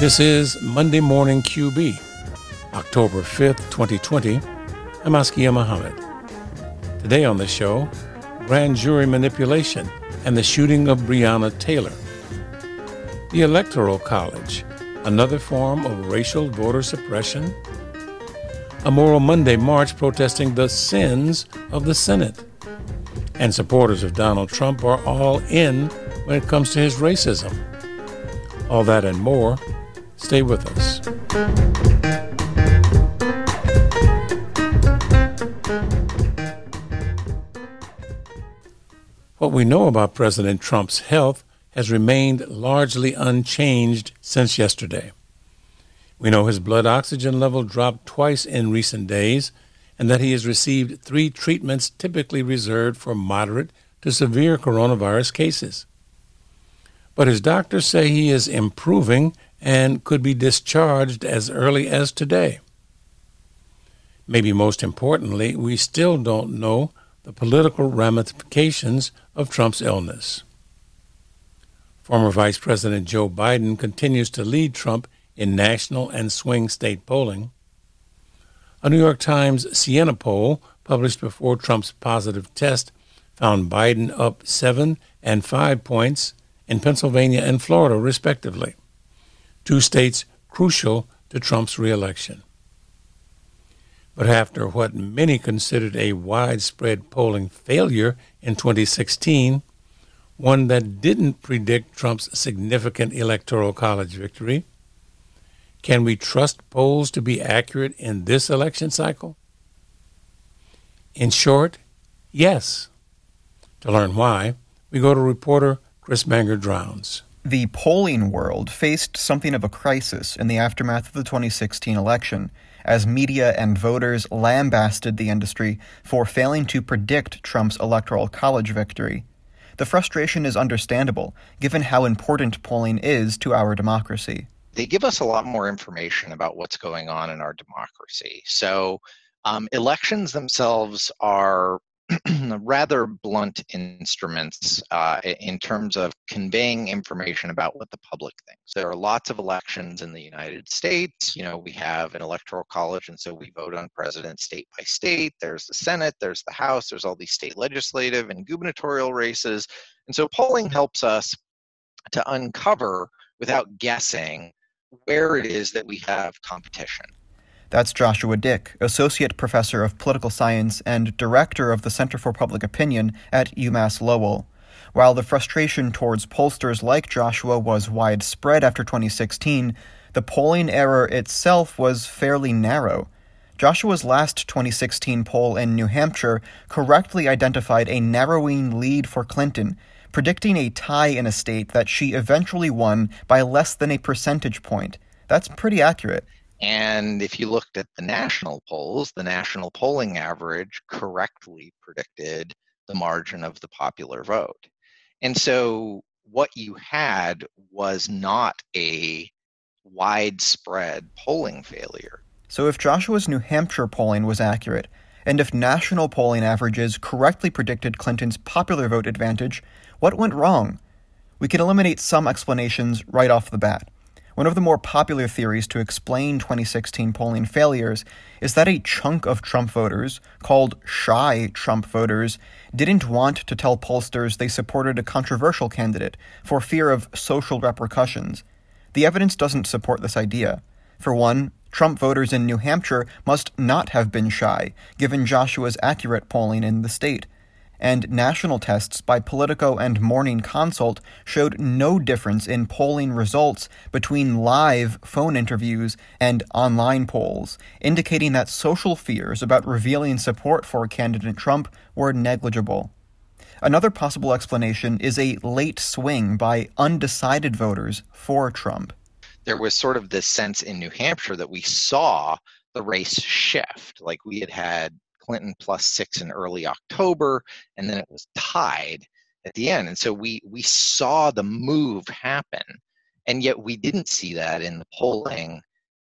This is Monday Morning QB, October 5th, 2020. I'm Askia Muhammad. Today on the show, grand jury manipulation and the shooting of Breonna Taylor. The Electoral College, another form of racial voter suppression. A Moral Monday march protesting the sins of the Senate. And supporters of Donald Trump are all in when it comes to his racism. All that and more Stay with us. What we know about President Trump's health has remained largely unchanged since yesterday. We know his blood oxygen level dropped twice in recent days and that he has received three treatments typically reserved for moderate to severe coronavirus cases. But his doctors say he is improving and could be discharged as early as today. Maybe most importantly, we still don't know the political ramifications of Trump's illness. Former Vice President Joe Biden continues to lead Trump in national and swing state polling. A New York Times Siena poll published before Trump's positive test found Biden up seven and five points in Pennsylvania and Florida, respectively two states crucial to Trump's reelection. But after what many considered a widespread polling failure in 2016, one that didn't predict Trump's significant electoral college victory, can we trust polls to be accurate in this election cycle? In short, yes. To learn why, we go to reporter Chris Bangert Drowns. The polling world faced something of a crisis in the aftermath of the 2016 election, as media and voters lambasted the industry for failing to predict Trump's electoral college victory. The frustration is understandable, given how important polling is to our democracy. They give us a lot more information about what's going on in our democracy. So, um, elections themselves are rather blunt instruments uh, in terms of conveying information about what the public thinks. There are lots of elections in the United States. You know, we have an electoral college, and so we vote on president state by state. There's the Senate, there's the House, there's all these state legislative and gubernatorial races. And so polling helps us to uncover without guessing where it is that we have competition. That's Joshua Dyck, Associate Professor of Political Science and Director of the Center for Public Opinion at UMass Lowell. While the frustration towards pollsters like Joshua was widespread after 2016, the polling error itself was fairly narrow. Joshua's last 2016 poll in New Hampshire correctly identified a narrowing lead for Clinton, predicting a tie in a state that she eventually won by less than a percentage point. That's pretty accurate. And if you looked at the national polls, the national polling average correctly predicted the margin of the popular vote. And so what you had was not a widespread polling failure. So if Joshua's New Hampshire polling was accurate, and if national polling averages correctly predicted Clinton's popular vote advantage, what went wrong? We can eliminate some explanations right off the bat. One of the more popular theories to explain 2016 polling failures is that a chunk of Trump voters, called shy Trump voters, didn't want to tell pollsters they supported a controversial candidate for fear of social repercussions. The evidence doesn't support this idea. For one, Trump voters in New Hampshire must not have been shy, given Joshua's accurate polling in the state and national tests by Politico and Morning Consult showed no difference in polling results between live phone interviews and online polls, indicating that social fears about revealing support for candidate Trump were negligible. Another possible explanation is a late swing by undecided voters for Trump. There was sort of this sense in New Hampshire that we saw the race shift. Like we had had Clinton plus six in early October, and then it was tied at the end. And so we we saw the move happen, and yet we didn't see that in the polling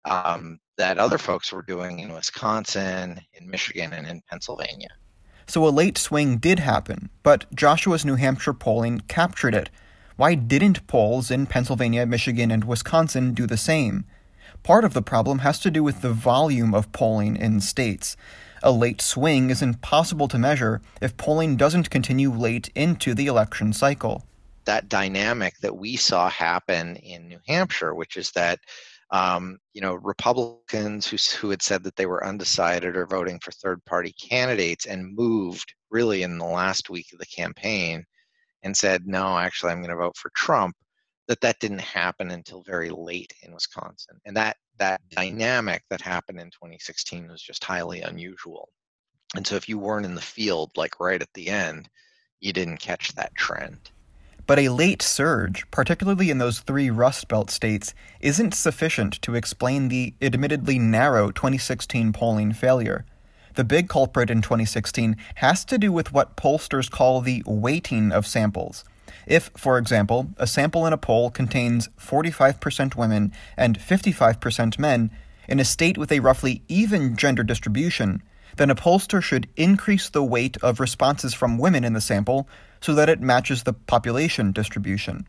um, that other folks were doing in Wisconsin, in Michigan, and in Pennsylvania. So a late swing did happen, but Joshua's New Hampshire polling captured it. Why didn't polls in Pennsylvania, Michigan, and Wisconsin do the same? Part of the problem has to do with the volume of polling in states. A late swing is impossible to measure if polling doesn't continue late into the election cycle. That dynamic that we saw happen in New Hampshire, which is that um, you know Republicans who, who had said that they were undecided or voting for third-party candidates and moved really in the last week of the campaign and said, no, actually, I'm going to vote for Trump. That that didn't happen until very late in Wisconsin, and that that mm-hmm. dynamic that happened in 2016 was just highly unusual. And so, if you weren't in the field, like right at the end, you didn't catch that trend. But a late surge, particularly in those three Rust Belt states, isn't sufficient to explain the admittedly narrow 2016 polling failure. The big culprit in 2016 has to do with what pollsters call the weighting of samples. If, for example, a sample in a poll contains 45% women and 55% men, in a state with a roughly even gender distribution, then a pollster should increase the weight of responses from women in the sample so that it matches the population distribution.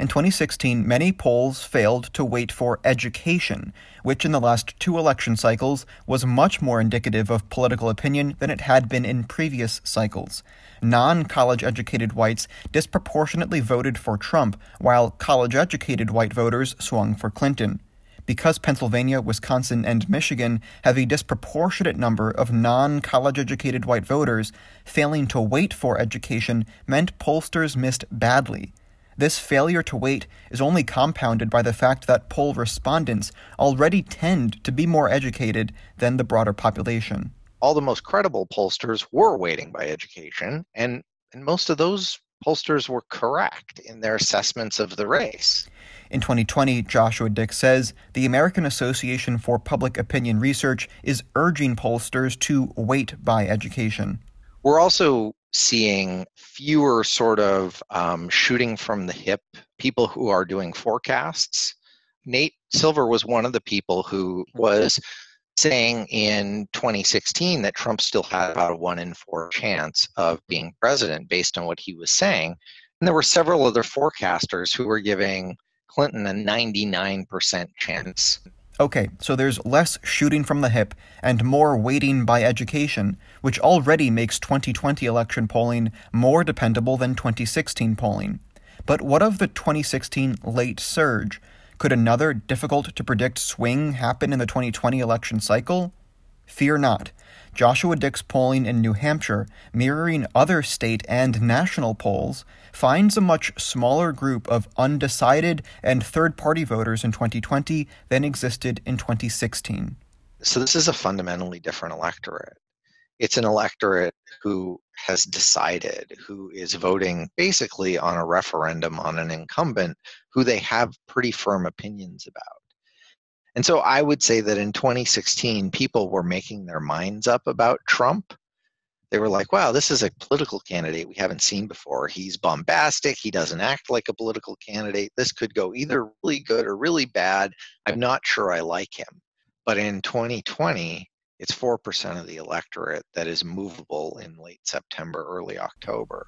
In 2016, many polls failed to weight for education, which in the last two election cycles was much more indicative of political opinion than it had been in previous cycles. Non college educated whites disproportionately voted for Trump, while college educated white voters swung for Clinton because Pennsylvania, Wisconsin, and Michigan have a disproportionate number of non college educated white voters, failing to weight for education meant pollsters missed badly. This failure to weight is only compounded by the fact that poll respondents already tend to be more educated than the broader population. All the most credible pollsters were weighting by education, and, and most of those pollsters were correct in their assessments of the race. In 2020, Joshua Dyck says the American Association for Public Opinion Research is urging pollsters to weight by education. We're also seeing fewer sort of um, shooting from the hip people who are doing forecasts. Nate Silver was one of the people who was saying in 2016 that Trump still had about a one in four chance of being president based on what he was saying. And there were several other forecasters who were giving Clinton a 99% chance. Okay, so there's less shooting from the hip and more weighting by education, which already makes 2020 election polling more dependable than 2016 polling. But what of the 2016 late surge? Could another difficult to predict swing happen in the 2020 election cycle? Fear not. Joshua Dyck's polling in New Hampshire, mirroring other state and national polls, finds a much smaller group of undecided and third party voters in 2020 than existed in 2016. So, this is a fundamentally different electorate. It's an electorate who has decided, who is voting basically on a referendum on an incumbent who they have pretty firm opinions about. And so I would say that in 2016, people were making their minds up about Trump. They were like, wow, this is a political candidate we haven't seen before. He's bombastic. He doesn't act like a political candidate. This could go either really good or really bad. I'm not sure I like him. But in 2020, it's 4% of the electorate that is movable in late September, early October.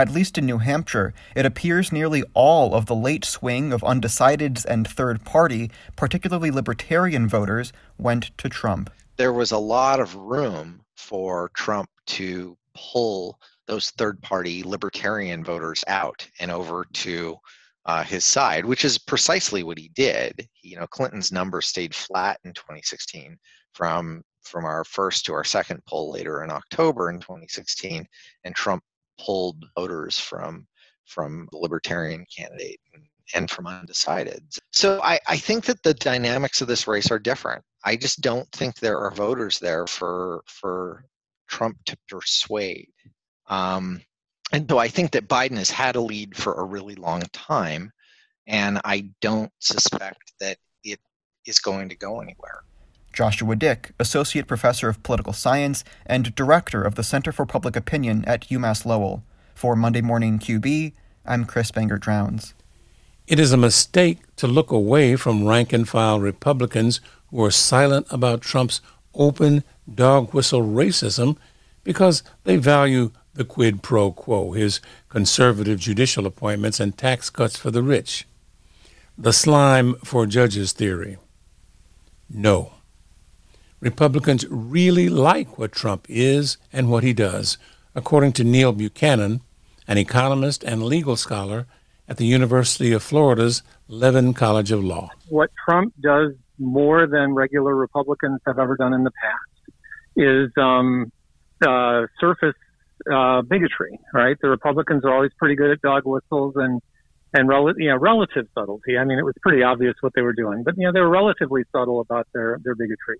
At least in New Hampshire, it appears nearly all of the late swing of undecideds and third party, particularly libertarian voters, went to Trump. There was a lot of room for Trump to pull those third party libertarian voters out and over to uh, his side, which is precisely what he did. You know, Clinton's numbers stayed flat in 2016 from from our first to our second poll later in October in 2016, and Trump pulled voters from from the libertarian candidate and, from undecided. So I, I think that the dynamics of this race are different. I just don't think there are voters there for for Trump to persuade. Um, and so I think that Biden has had a lead for a really long time, and I don't suspect that it is going to go anywhere. Joshua Dyck, Associate Professor of Political Science and Director of the Center for Public Opinion at UMass Lowell. For Monday Morning QB, I'm Chris Bangert Drowns. It is a mistake to look away from rank and file Republicans who are silent about Trump's open dog whistle racism because they value the quid pro quo, his conservative judicial appointments and tax cuts for the rich. The slime for judges theory. No. Republicans really like what Trump is and what he does, according to Neil Buchanan, an economist and legal scholar at the University of Florida's Levin College of Law. What Trump does more than regular Republicans have ever done in the past is um, uh, surface uh, bigotry, right? The Republicans are always pretty good at dog whistles and and rel- you know relative subtlety. I mean, it was pretty obvious what they were doing, but you know they were relatively subtle about their their bigotry.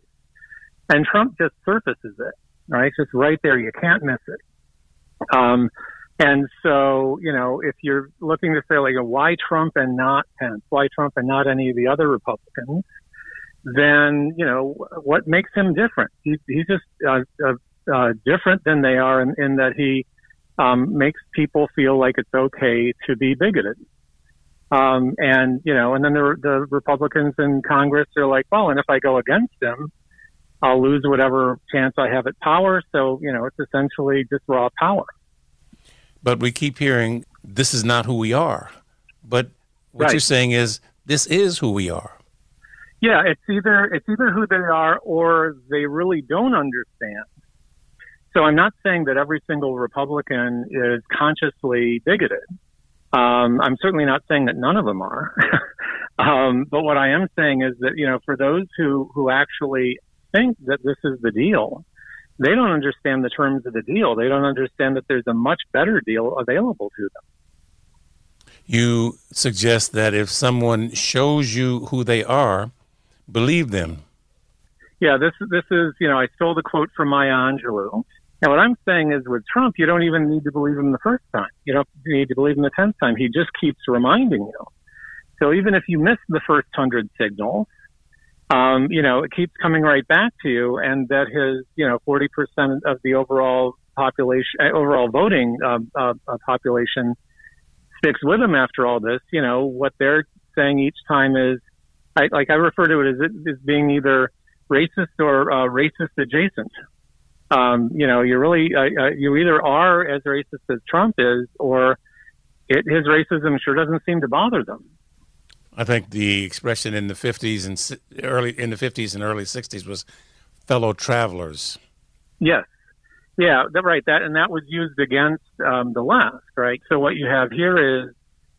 And Trump just surfaces it, right? It's just right there. You can't miss it. Um, and so, you know, if you're looking to say like, why Trump and not Pence? Why Trump and not any of the other Republicans? Then, you know, what makes him different? He, he's just uh, uh, uh, different than they are in, in that he um, makes people feel like it's okay to be bigoted. Um, and you know, and then the, the Republicans in Congress are like, well, and if I go against him, I'll lose whatever chance I have at power. So you know, it's essentially just raw power. But we keep hearing this is not who we are. But what Right. you're saying is this is who we are. Yeah, it's either it's either who they are or they really don't understand. So I'm not saying that every single Republican is consciously bigoted. Um, I'm certainly not saying that none of them are. um, but what I am saying is that you know, for those who who actually think that this is the deal, they don't understand the terms of the deal. They don't understand that there's a much better deal available to them. You suggest that if someone shows you who they are, believe them. Yeah, this this is you know I stole the quote from Maya Angelou. And what I'm saying is with Trump, you don't even need to believe him the first time. You don't need to believe him the tenth time. He just keeps reminding you. So even if you miss the first hundred signals, um, you know it keeps coming right back to you, and that his you know 40 percent of the overall population, uh, overall voting uh, uh, uh, population, sticks with him after all this. You know what they're saying each time is, I, like I refer to it as, as being either racist or uh, racist adjacent. Um, you know, you really, uh, uh, you either are as racist as Trump is, or it, his racism sure doesn't seem to bother them. I think the expression in the 50s and early in the 50s and early 60s was fellow travelers. Yes. Yeah, right. That and that was used against um, the left, right? So what you have here is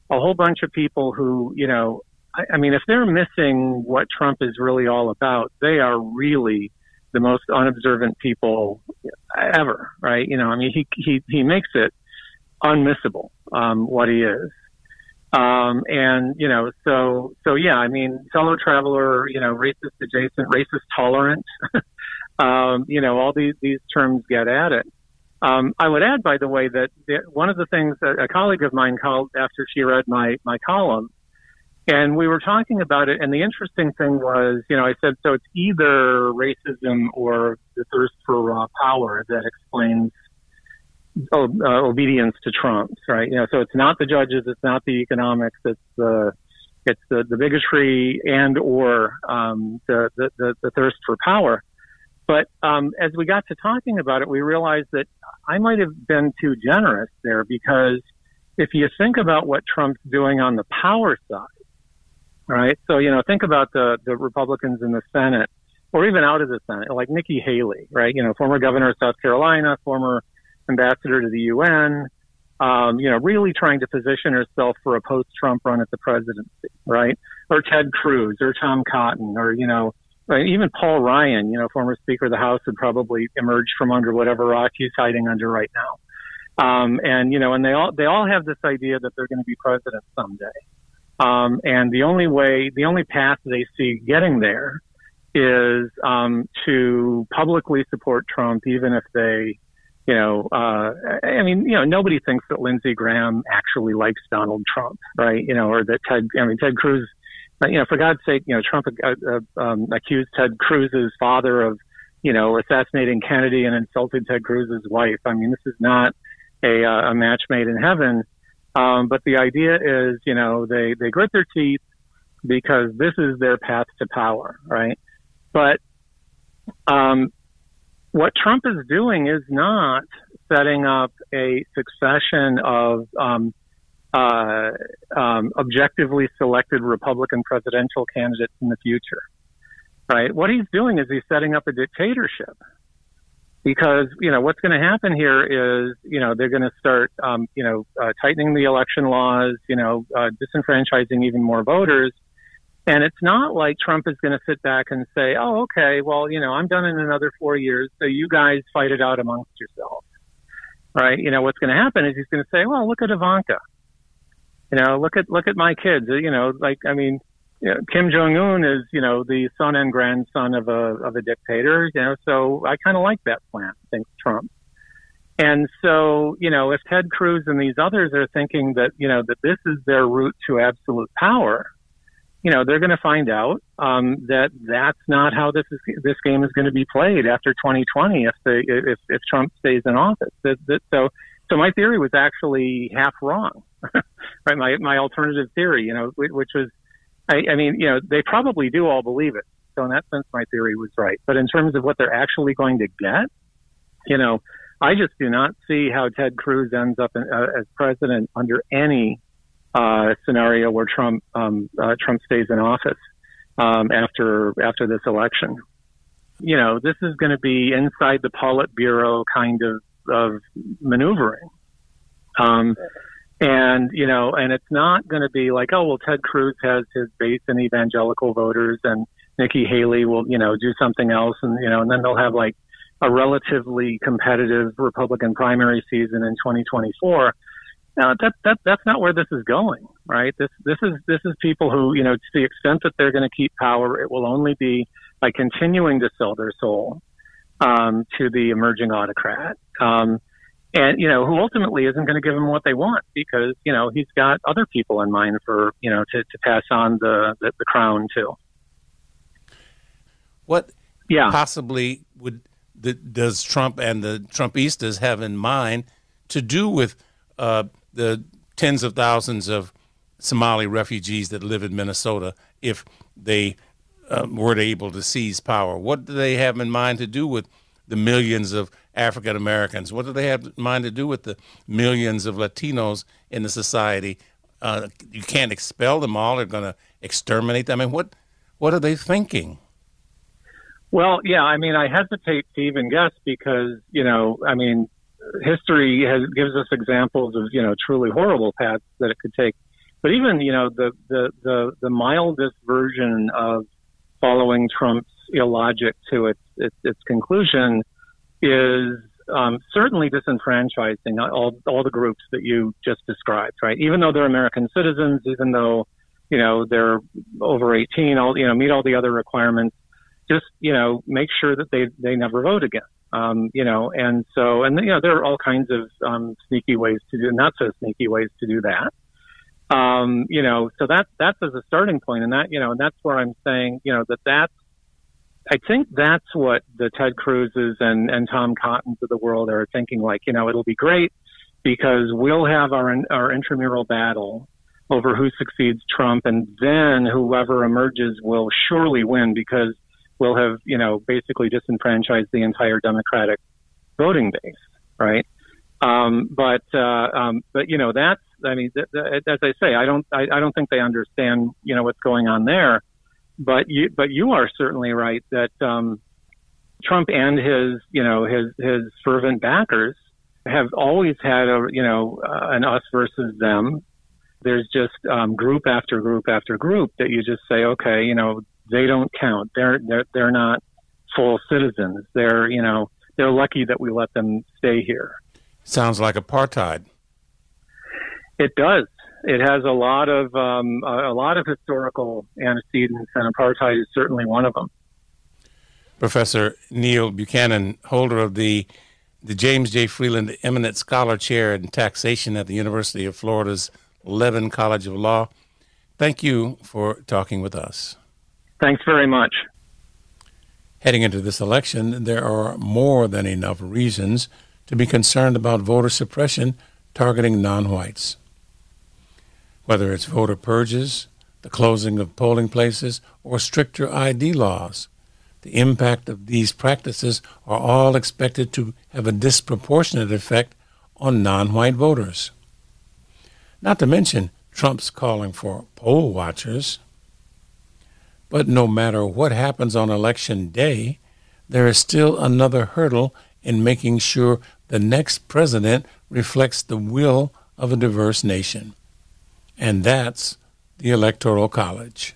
a whole bunch of people who, you know, I, I mean, if they're missing what Trump is really all about, they are really the most unobservant people ever, right? You know, I mean, he he he makes it unmissable um, what he is. Um, and you know, so so yeah, I mean, fellow traveler, you know, racist adjacent, racist tolerant, um, you know, all these these terms get at it. Um, I would add, by the way, that one of the things that a colleague of mine called after she read my my column, and we were talking about it, and the interesting thing was, you know, I said so it's either racism or the thirst for raw power that explains uh, obedience to Trump, right? You know, so it's not the judges, it's not the economics, it's the it's the, the bigotry and or um, the, the, the the thirst for power. But um, as we got to talking about it, we realized that I might have been too generous there because if you think about what Trump's doing on the power side, right? So you know, think about the the Republicans in the Senate or even out of the Senate, like Nikki Haley, right? You know, former governor of South Carolina, former ambassador to the UN, um, you know, really trying to position herself for a post-Trump run at the presidency, right? Or Ted Cruz, or Tom Cotton, or you know, right, even Paul Ryan, you know, former Speaker of the House, would probably emerge from under whatever rock he's hiding under right now. Um, and you know, and they all they all have this idea that they're going to be president someday. Um, and the only way, the only path they see getting there is um, to publicly support Trump, even if they you know, uh, I mean, you know, nobody thinks that Lindsey Graham actually likes Donald Trump, right? You know, or that Ted, I mean, Ted Cruz, you know, for God's sake, you know, Trump uh, uh, um, accused Ted Cruz's father of, you know, assassinating Kennedy and insulted Ted Cruz's wife. I mean, this is not a, uh, a match made in heaven. Um, but the idea is, you know, they, they grit their teeth because this is their path to power, right? But, um, what Trump is doing is not setting up a succession of um, uh, um, objectively selected Republican presidential candidates in the future. Right? What he's doing is he's setting up a dictatorship because you know what's going to happen here is you know they're going to start um, you know uh, tightening the election laws, you know uh, disenfranchising even more voters, and it's not like Trump is going to sit back and say, oh okay, well you know I'm done in another four years, so you guys fight it out amongst yourselves, right? You know what's going to happen is he's going to say, well look at Ivanka, you know look at look at my kids, uh, you know like I mean you know, Kim Jong Un is, you know, the son and grandson of a of a dictator. You know, so I kind of like that plan. Thanks, Trump. And so, you know, if Ted Cruz and these others are thinking that, you know, that this is their route to absolute power, you know, they're going to find out um, that that's not how this is. This game is going to be played after 2020 if the if if Trump stays in office. That, that, so, so my theory was actually half wrong, right? My my alternative theory, you know, which was I, I mean, you know, they probably do all believe it. So in that sense, my theory was right. But in terms of what they're actually going to get, you know, I just do not see how Ted Cruz ends up in, uh, as president under any uh, scenario where Trump um, uh, Trump stays in office um, after after this election. You know, this is going to be inside the Politburo kind of of maneuvering. Um, and, you know, and it's not going to be like, oh, well, Ted Cruz has his base in evangelical voters and Nikki Haley will, you know, do something else. And, you know, and then they'll have like a relatively competitive Republican primary season in 2024. Now that, that, that's not where this is going, right? This, this is, this is people who, you know, to the extent that they're going to keep power, it will only be by continuing to sell their soul, um, to the emerging autocrat. Um, and you know who ultimately isn't going to give them what they want because you know he's got other people in mind for you know to, to pass on the, the, the crown to. What yeah possibly would the, does Trump and the Trumpistas have in mind to do with uh, the tens of thousands of Somali refugees that live in Minnesota if they uh, were able to seize power? What do they have in mind to do with the millions of African Americans? What do they have in mind to do with the millions of Latinos in the society? Uh, you can't expel them all. They're going to exterminate them. I mean, what what are they thinking? Well, yeah, I mean, I hesitate to even guess because you know, I mean, history has, gives us examples of you know truly horrible paths that it could take. But even you know the the the, the mildest version of following Trump's illogic to its its, its conclusion is um, certainly disenfranchising all all the groups that you just described, right? Even though they're American citizens, even though you know they're over 18, all you know meet all the other requirements, just you know make sure that they they never vote again. Um, you know, and so and you know there are all kinds of um, sneaky ways to do, not so sneaky ways to do that. Um, you know, so that's that's as a starting point, and that you know, and that's where I'm saying, you know, that that's I think that's what the Ted Cruzes and, and Tom Cottons of the world are thinking. Like, you know, it'll be great because we'll have our our intramural battle over who succeeds Trump, and then whoever emerges will surely win because we'll have, you know, basically disenfranchised the entire Democratic voting base, right? Um, but uh, um, but you know that's I mean th- th- as I say I don't I, I don't think they understand you know what's going on there but you but you are certainly right that um, Trump and his you know his his fervent backers have always had a you know uh, an us versus them. There's just um, group after group after group that you just say, okay, you know, they don't count. They're they're they're not full citizens. They're you know they're lucky that we let them stay here. Sounds like apartheid. It does it has a lot of um, a, lot of historical antecedents, and apartheid is certainly one of them. Professor Neil Buchanan, holder of the the James J. Freeland Eminent Scholar Chair in Taxation at the University of Florida's Levin College of Law. Thank you for talking with us. Thanks very much. Heading into this election, there are more than enough reasons to be concerned about voter suppression targeting non whites whether it's voter purges, the closing of polling places, or stricter ID laws. the impact of these practices are all expected to have a disproportionate effect on non white voters. Not to mention Trump's calling for poll watchers. But no matter what happens on election day, there is still another hurdle in making sure the next president reflects the will of a diverse nation. And that's the Electoral College.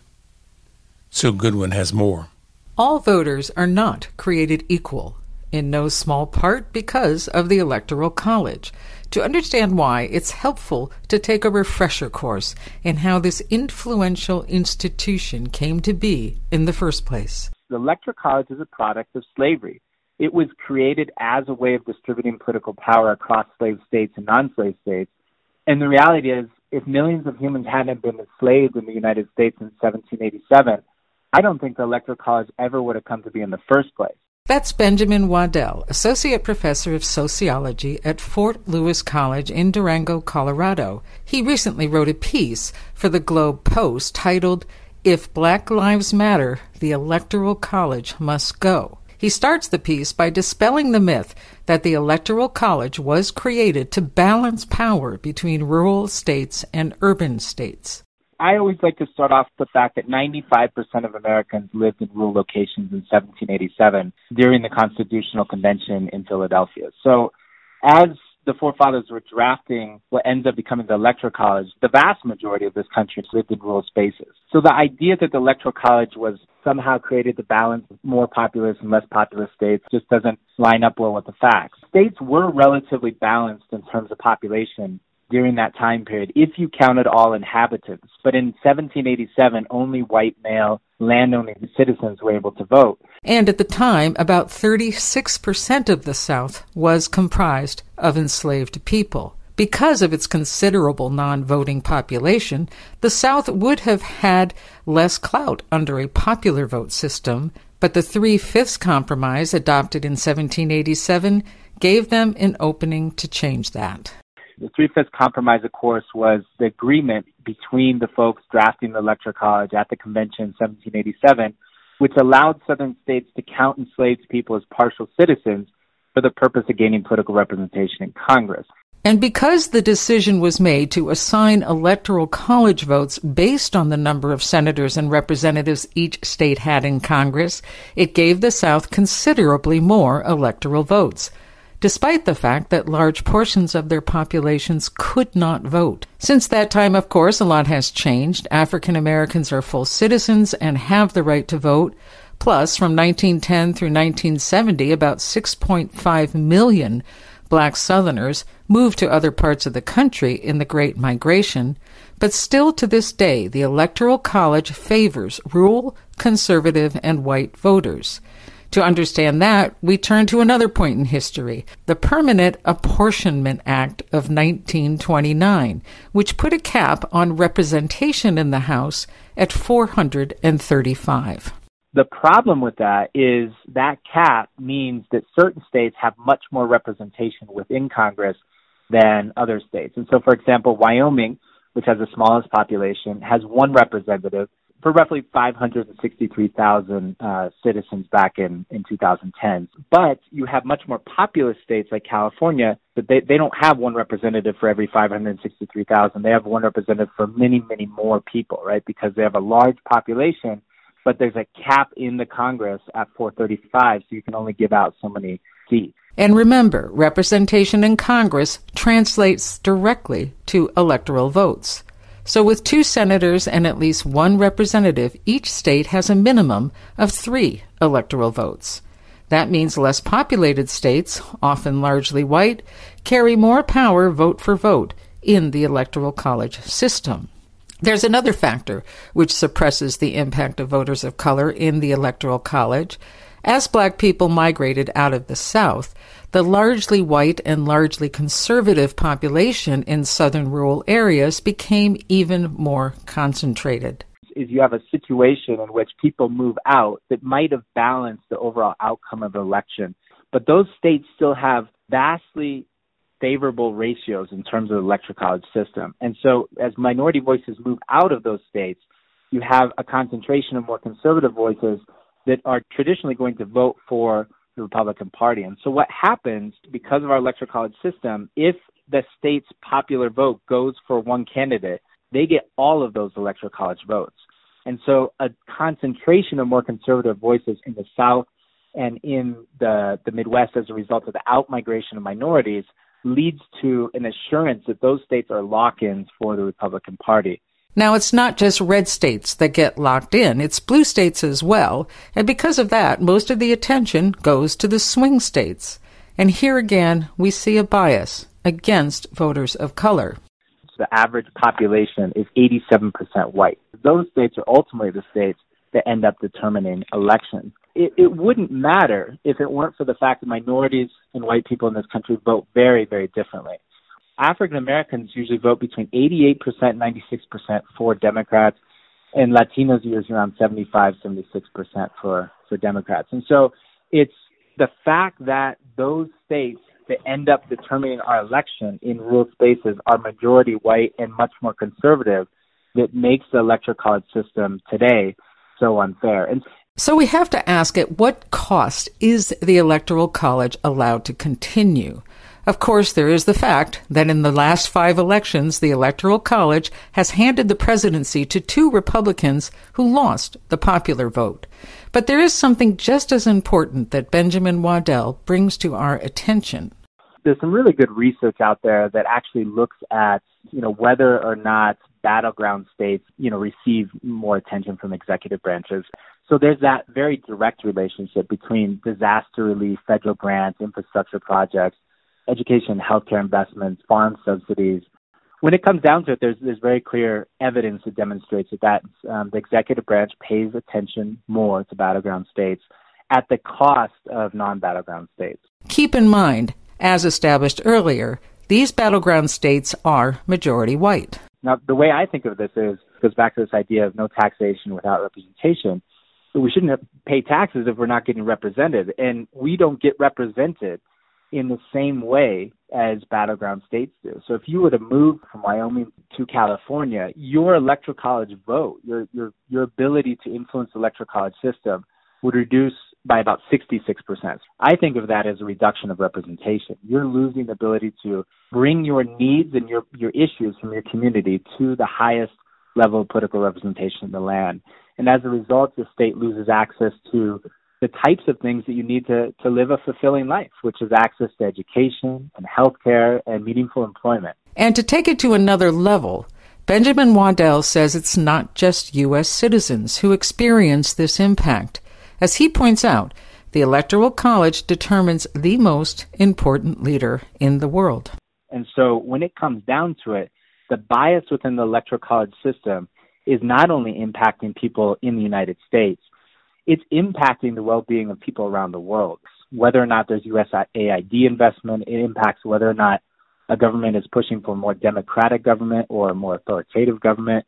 Sue Goodwin has more. All voters are not created equal, in no small part because of the Electoral College. To understand why, it's helpful to take a refresher course in how this influential institution came to be in the first place. The Electoral College is a product of slavery. It was created as a way of distributing political power across slave states and non slave states. And the reality is, if millions of humans hadn't been enslaved in the United States in 1787, I don't think the Electoral College ever would have come to be in the first place. That's Benjamin Waddell, Associate Professor of Sociology at Fort Lewis College in Durango, Colorado. He recently wrote a piece for the Globe Post titled, If Black Lives Matter, the Electoral College Must Go. He starts the piece by dispelling the myth that the Electoral College was created to balance power between rural states and urban states. I always like to start off with the fact that 95% of Americans lived in rural locations in 1787 during the Constitutional Convention in Philadelphia. So, as the forefathers were drafting what ends up becoming the Electoral College, the vast majority of this country lived in rural spaces. So the idea that the Electoral College was somehow created to balance more populous and less populous states just doesn't line up well with the facts. States were relatively balanced in terms of population during that time period if you counted all inhabitants. But in 1787, only white male landowning citizens were able to vote. And at the time, about 36% of the South was comprised of enslaved people. Because of its considerable non voting population, the South would have had less clout under a popular vote system, but the Three Fifths Compromise adopted in 1787 gave them an opening to change that. The Three Fifths Compromise, of course, was the agreement between the folks drafting the Electoral College at the convention in 1787, which allowed Southern states to count enslaved people as partial citizens for the purpose of gaining political representation in Congress. And because the decision was made to assign electoral college votes based on the number of senators and representatives each state had in Congress, it gave the South considerably more electoral votes despite the fact that large portions of their populations could not vote. Since that time, of course, a lot has changed. African Americans are full citizens and have the right to vote. Plus, from 1910 through 1970, about 6.5 million black Southerners moved to other parts of the country in the Great Migration, but still to this day, the Electoral College favors rural, conservative, and white voters. To understand that, we turn to another point in history, the Permanent Apportionment Act of 1929, which put a cap on representation in the House at 435. The problem with that is that cap means that certain states have much more representation within Congress than other states. And so, for example, Wyoming, which has the smallest population, has one representative for roughly 563,000 uh, citizens back in, in 2010. But you have much more populous states like California that they, they don't have one representative for every 563,000. They have one representative for many, many more people, right? Because they have a large population, but there's a cap in the Congress at 435, so you can only give out so many seats. And remember, representation in Congress translates directly to electoral votes. So, with two senators and at least one representative, each state has a minimum of three electoral votes. That means less populated states, often largely white, carry more power vote for vote in the Electoral College system. There's another factor which suppresses the impact of voters of color in the Electoral College. As black people migrated out of the South, the largely white and largely conservative population in southern rural areas became even more concentrated. Is you have a situation in which people move out that might have balanced the overall outcome of the election, but those states still have vastly favorable ratios in terms of the electoral college system. And so as minority voices move out of those states, you have a concentration of more conservative voices that are traditionally going to vote for the Republican Party. And so what happens because of our electoral college system, if the state's popular vote goes for one candidate, they get all of those electoral college votes. And so a concentration of more conservative voices in the South and in the, the Midwest as a result of the outmigration of minorities leads to an assurance that those states are lock ins for the Republican Party. Now, it's not just red states that get locked in, it's blue states as well. And because of that, most of the attention goes to the swing states. And here again, we see a bias against voters of color. The average population is 87% white. Those states are ultimately the states that end up determining elections. It, it wouldn't matter if it weren't for the fact that minorities and white people in this country vote very, very differently. African Americans usually vote between 88% and 96% for Democrats, and Latinos usually around 75, 76% for, for Democrats. And so it's the fact that those states that end up determining our election in rural spaces are majority white and much more conservative that makes the electoral college system today so unfair. And so we have to ask at what cost is the electoral college allowed to continue? Of course, there is the fact that in the last five elections, the Electoral College has handed the presidency to two Republicans who lost the popular vote. But there is something just as important that Benjamin Waddell brings to our attention. There's some really good research out there that actually looks at, you know, whether or not battleground states, you know, receive more attention from executive branches. So there's that very direct relationship between disaster relief, federal grants, infrastructure projects, education, healthcare investments, farm subsidies. When it comes down to it, there's there's very clear evidence that demonstrates that, that um, the executive branch pays attention more to battleground states at the cost of non-battleground states. Keep in mind, as established earlier, these battleground states are majority white. Now, the way I think of this is goes back to this idea of no taxation without representation. We shouldn't pay taxes if we're not getting represented, and we don't get represented in the same way as battleground states do. So if you were to move from Wyoming to California, your electoral college vote, your your your ability to influence the electoral college system would reduce by about 66%. I think of that as a reduction of representation. You're losing the ability to bring your needs and your, your issues from your community to the highest level of political representation in the land. And as a result, the state loses access to the types of things that you need to, to live a fulfilling life, which is access to education and healthcare and meaningful employment. And to take it to another level, Benjamin Waddell says it's not just U.S. citizens who experience this impact. As he points out, the Electoral College determines the most important leader in the world. And so when it comes down to it, the bias within the Electoral College system is not only impacting people in the United States, it's impacting the well-being of people around the world. Whether or not there's USAID investment, it impacts whether or not a government is pushing for a more democratic government or a more authoritative government.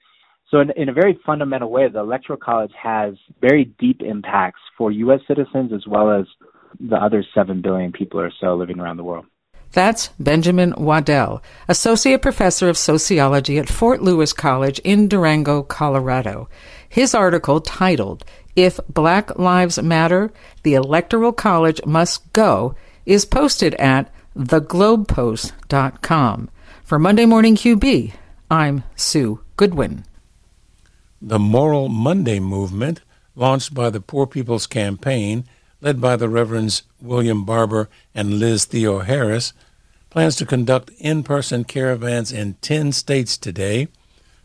So, in, in, a very fundamental way, the Electoral College has very deep impacts for U.S. citizens as well as the other 7 billion people or so living around the world. That's Benjamin Waddell, Associate Professor of Sociology at Fort Lewis College in Durango, Colorado. His article, titled if Black Lives Matter, the Electoral College Must Go, is posted at theglobepost.com. For Monday Morning QB, I'm Sue Goodwin. The Moral Monday movement, launched by the Poor People's Campaign, led by the Reverends William Barber and Liz Theoharis, plans to conduct in person caravans in 10 states today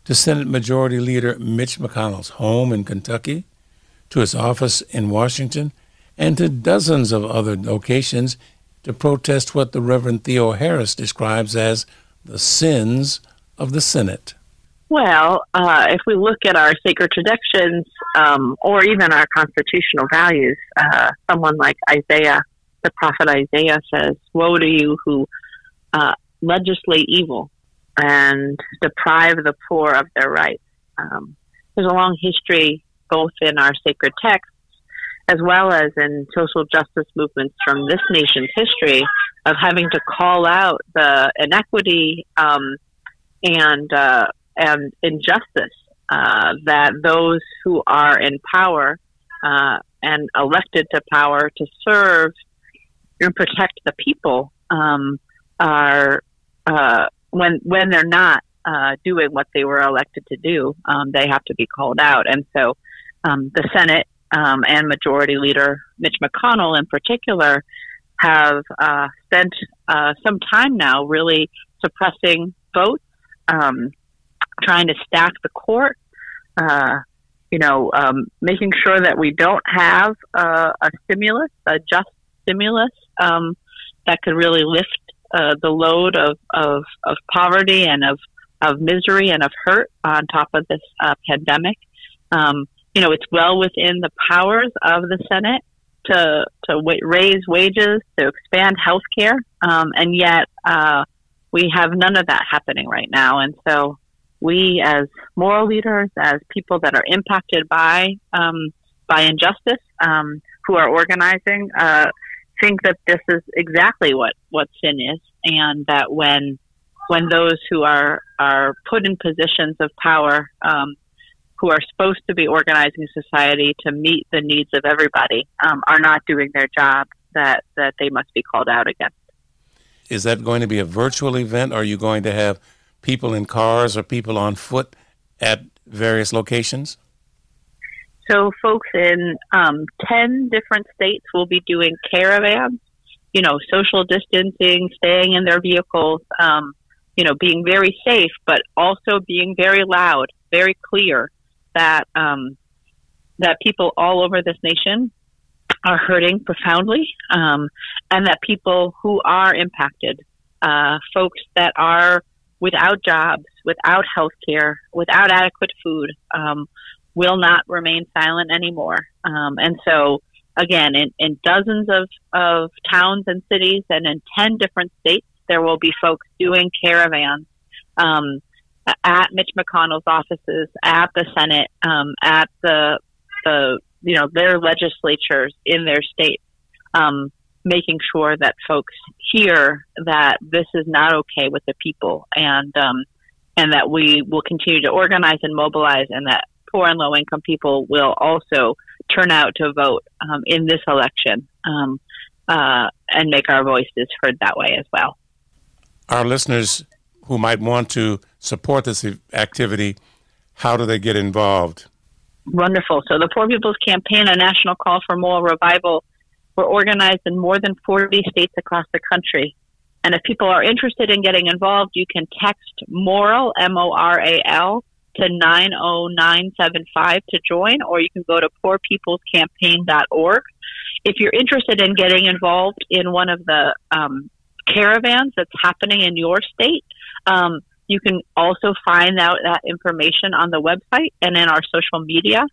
to Senate Majority Leader Mitch McConnell's home in Kentucky, to his office in Washington, and to dozens of other locations to protest what the Reverend Theoharis describes as the sins of the Senate. Well, uh, if we look at our sacred traditions um, or even our constitutional values, uh, someone like Isaiah, the prophet Isaiah says, Woe to you who uh, legislate evil and deprive the poor of their rights. Um, there's a long history both in our sacred texts as well as in social justice movements from this nation's history of having to call out the inequity um, and uh, and injustice uh, that those who are in power uh, and elected to power to serve and protect the people um, are uh, when when they're not uh, doing what they were elected to do, um, they have to be called out. And so um, the Senate um, and Majority Leader Mitch McConnell, in particular, have uh, spent uh, some time now really suppressing votes, um, trying to stack the court. Uh, you know, um, making sure that we don't have uh, a stimulus, a just stimulus um, that could really lift uh, the load of, of, of poverty and of, of misery and of hurt on top of this uh, pandemic. Um, you know, it's well within the powers of the Senate to to w- raise wages, to expand health care, um, and yet uh, we have none of that happening right now. And so, we as moral leaders, as people that are impacted by um, by injustice, um, who are organizing, uh, think that this is exactly what what sin is, and that when when those who are are put in positions of power, um, who are supposed to be organizing society to meet the needs of everybody, um, are not doing their job, that that they must be called out against. Is that going to be a virtual event? Or are you going to have people in cars or people on foot at various locations? So, folks in um, 10 different states will be doing caravans, you know, social distancing, staying in their vehicles, um, you know, being very safe, but also being very loud, very clear that, um, that people all over this nation are hurting profoundly, um, and that people who are impacted, uh, folks that are without jobs, without health care, without adequate food, um, will not remain silent anymore. Um, and so, again, in, in dozens of, of towns and cities and in 10 different states, there will be folks doing caravans um, at Mitch McConnell's offices, at the Senate, um, at the, the, you know, their legislatures in their states, um, making sure that folks hear that this is not okay with the people and, um, and that we will continue to organize and mobilize and that poor and low income people will also turn out to vote um, in this election um, uh, and make our voices heard that way as well. Our listeners who might want to support this activity, how do they get involved? Wonderful. So, the Poor People's Campaign, a national call for moral revival, we're organized in more than 40 states across the country. And if people are interested in getting involved, you can text moral, M O R A L, to 90975 to join, or you can go to poorpeoplescampaign.org. If you're interested in getting involved in one of the um, caravans that's happening in your state, um, you can also find out that information on the website and in our social media.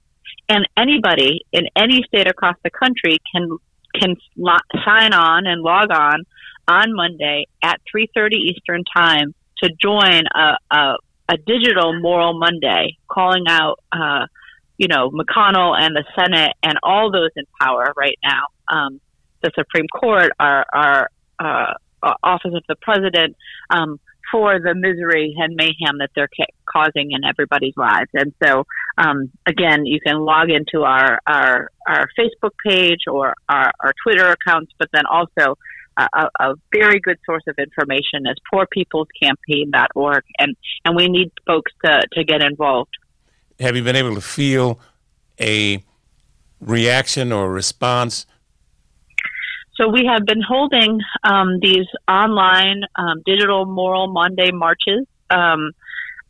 And anybody in any state across the country can can lo- sign on and log on on Monday at 3:30 Eastern Time to join a, a a digital Moral Monday, calling out, uh, you know, McConnell and the Senate and all those in power right now, um, the Supreme Court, our, our uh, Office of the President, um, for the misery and mayhem that they're ca- causing in everybody's lives. And so, um, again, you can log into our, our, our Facebook page or our, our Twitter accounts, but then also a, a very good source of information is poorpeoplescampaign.org, and, and we need folks to, to get involved. Have you been able to feel a reaction or response? So we have been holding um, these online um, digital Moral Monday marches. Um,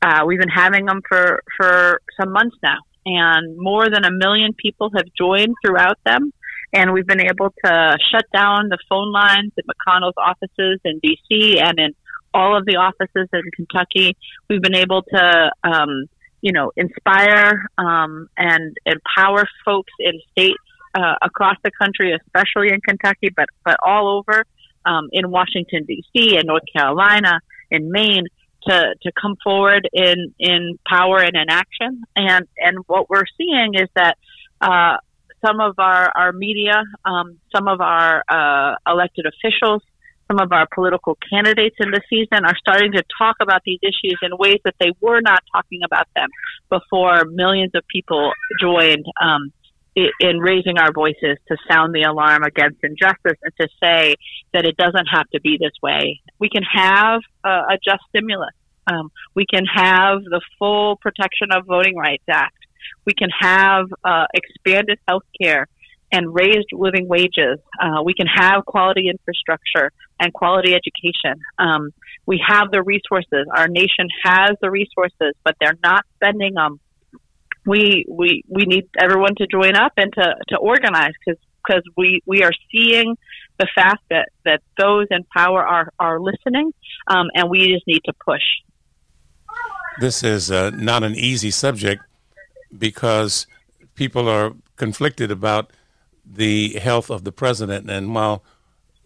uh, we've been having them for, for some months now, and more than a million people have joined throughout them. And we've been able to shut down the phone lines at McConnell's offices in DC and in all of the offices in Kentucky. We've been able to, um, you know, inspire um, and empower folks in states uh, across the country, especially in Kentucky, but but all over um, in Washington D.C. and North Carolina, in Maine, to to come forward in in power and in action. And and what we're seeing is that uh, some of our, our media, um, some of our uh, elected officials, some of our political candidates in the season are starting to talk about these issues in ways that they were not talking about them before millions of people joined um, in raising our voices to sound the alarm against injustice and to say that it doesn't have to be this way. We can have a, a just stimulus. Um, we can have the full Protection of Voting Rights Act. We can have uh, expanded health care and raised living wages. Uh, we can have quality infrastructure and quality education. Um, we have the resources. Our nation has the resources, but they're not spending them. We we we need everyone to join up and to to organize because because we we are seeing the fact that that those in power are are listening, um, and we just need to push. This is uh, not an easy subject because people are conflicted about the health of the president. And while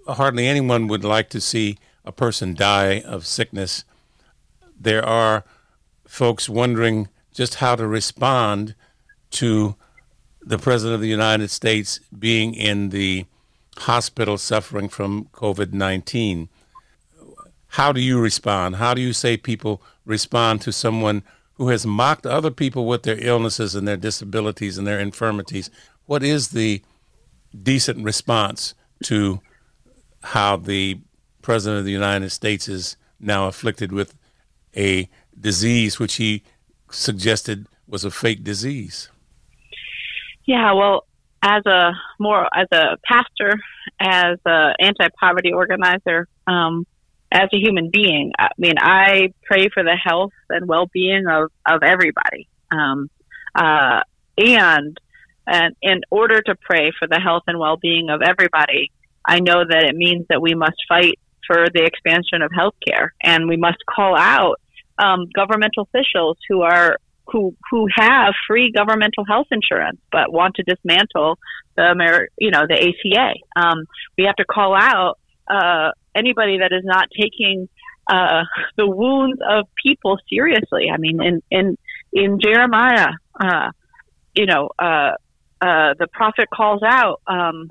hardly anyone would like to see a person die of sickness, there are folks wondering just how to respond to the president of the United States being in the hospital suffering from COVID 19. How do you respond? How do you say people respond to someone who has mocked other people with their illnesses and their disabilities and their infirmities? What is the decent response to how the president of the United States is now afflicted with a disease which he suggested was a fake disease. Yeah, well, as a more as a pastor, as a anti-poverty organizer, um, as a human being, I mean, I pray for the health and well-being of of everybody. Um, uh, and and in order to pray for the health and well being of everybody, I know that it means that we must fight for the expansion of healthcare and we must call out um, governmental officials who are who who have free governmental health insurance but want to dismantle the you know the ACA. Um, we have to call out uh, anybody that is not taking uh, the wounds of people seriously. I mean, in in in Jeremiah, uh, you know, uh, uh, the prophet calls out, um,